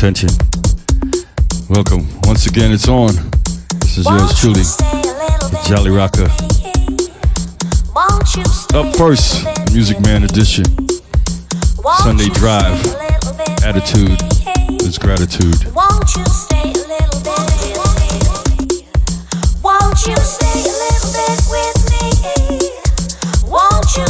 attention. Welcome. Once again, it's on. This is yours truly, the Jolly Rocker. Up first, Music Man Edition. Sunday Drive. Attitude is gratitude. Won't you stay a little bit? Won't you stay a little bit with me? Won't you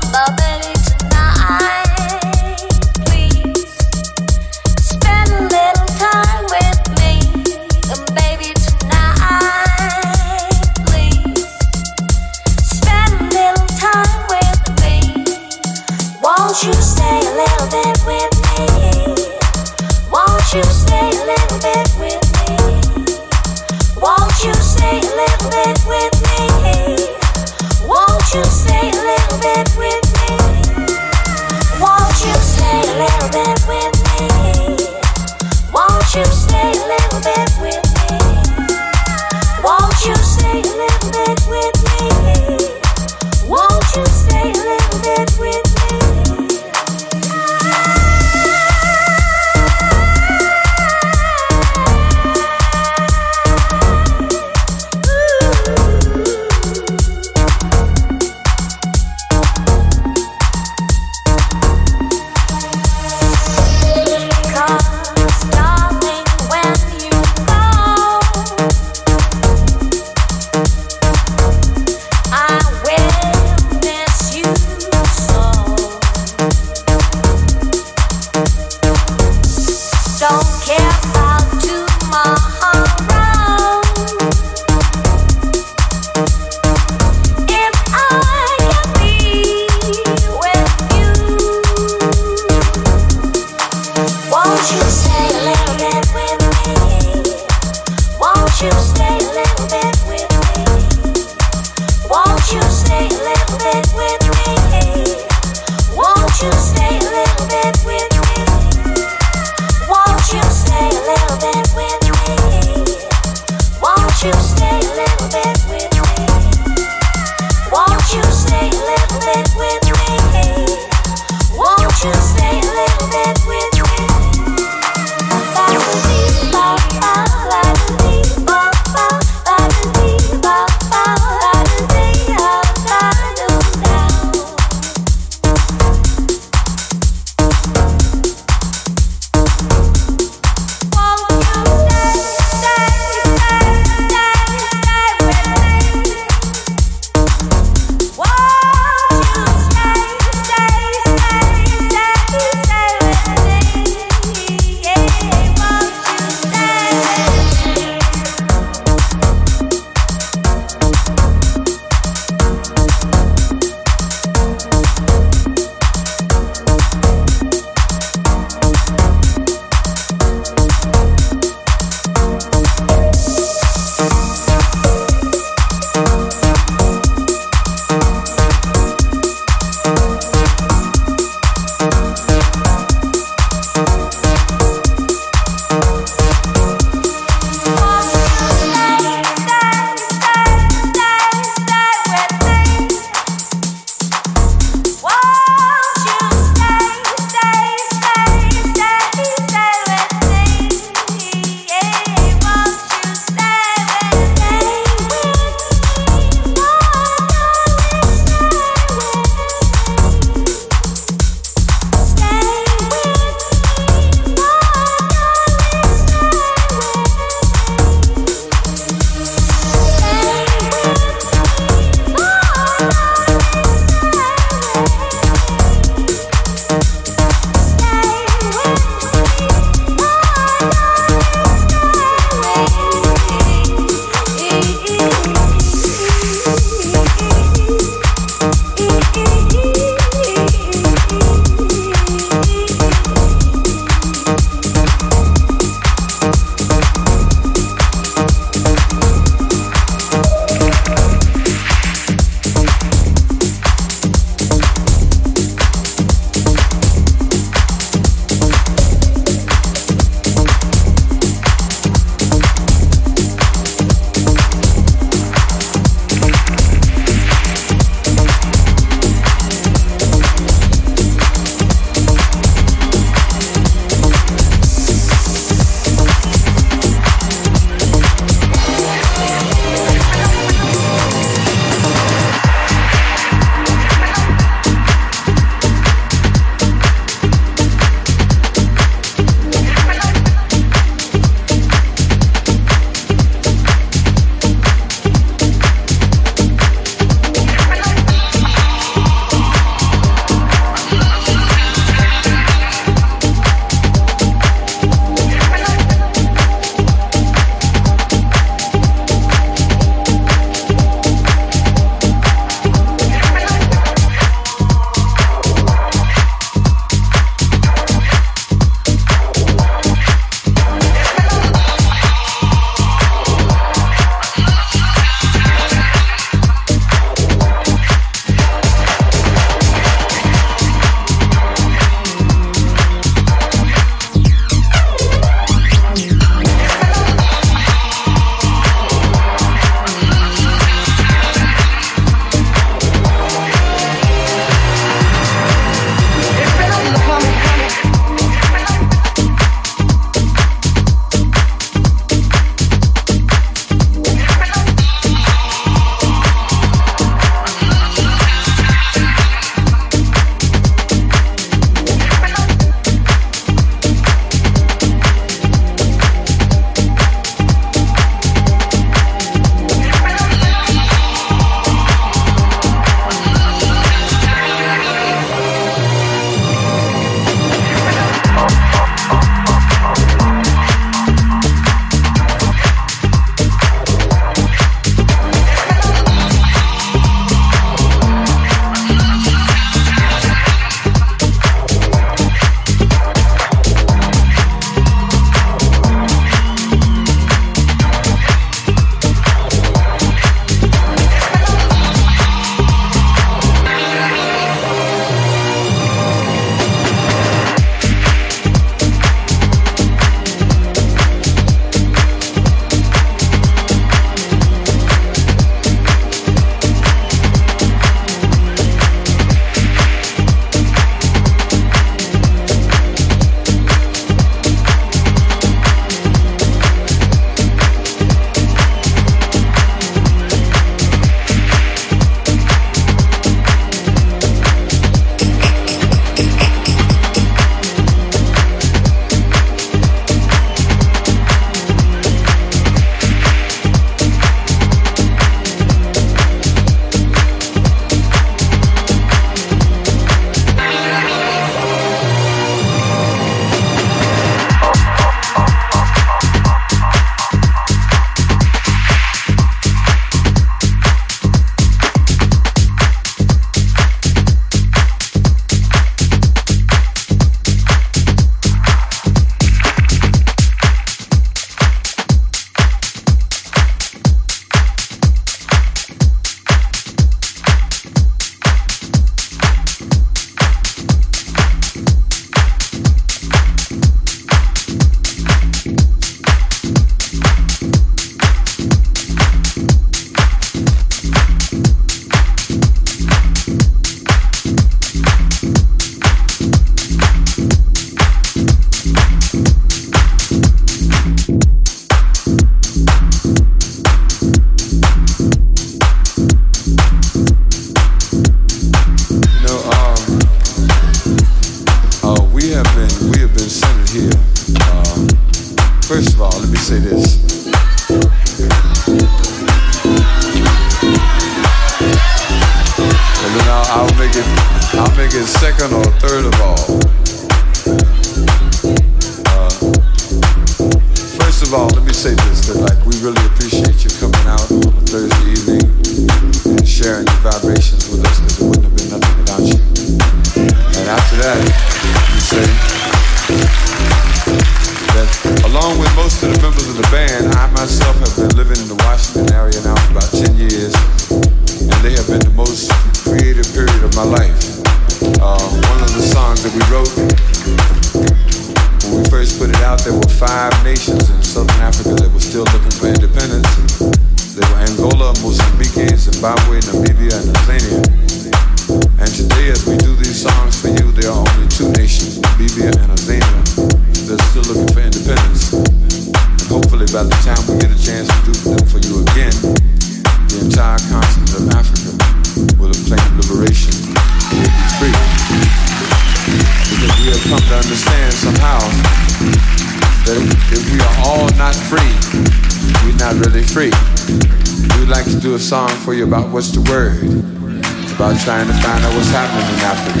about trying to find out what's happening in Africa.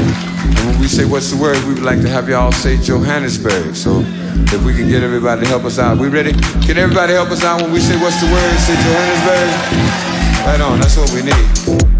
And when we say what's the word, we would like to have y'all say Johannesburg. So if we can get everybody to help us out. We ready? Can everybody help us out when we say what's the word? Say Johannesburg. Right on, that's what we need.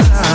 Oh,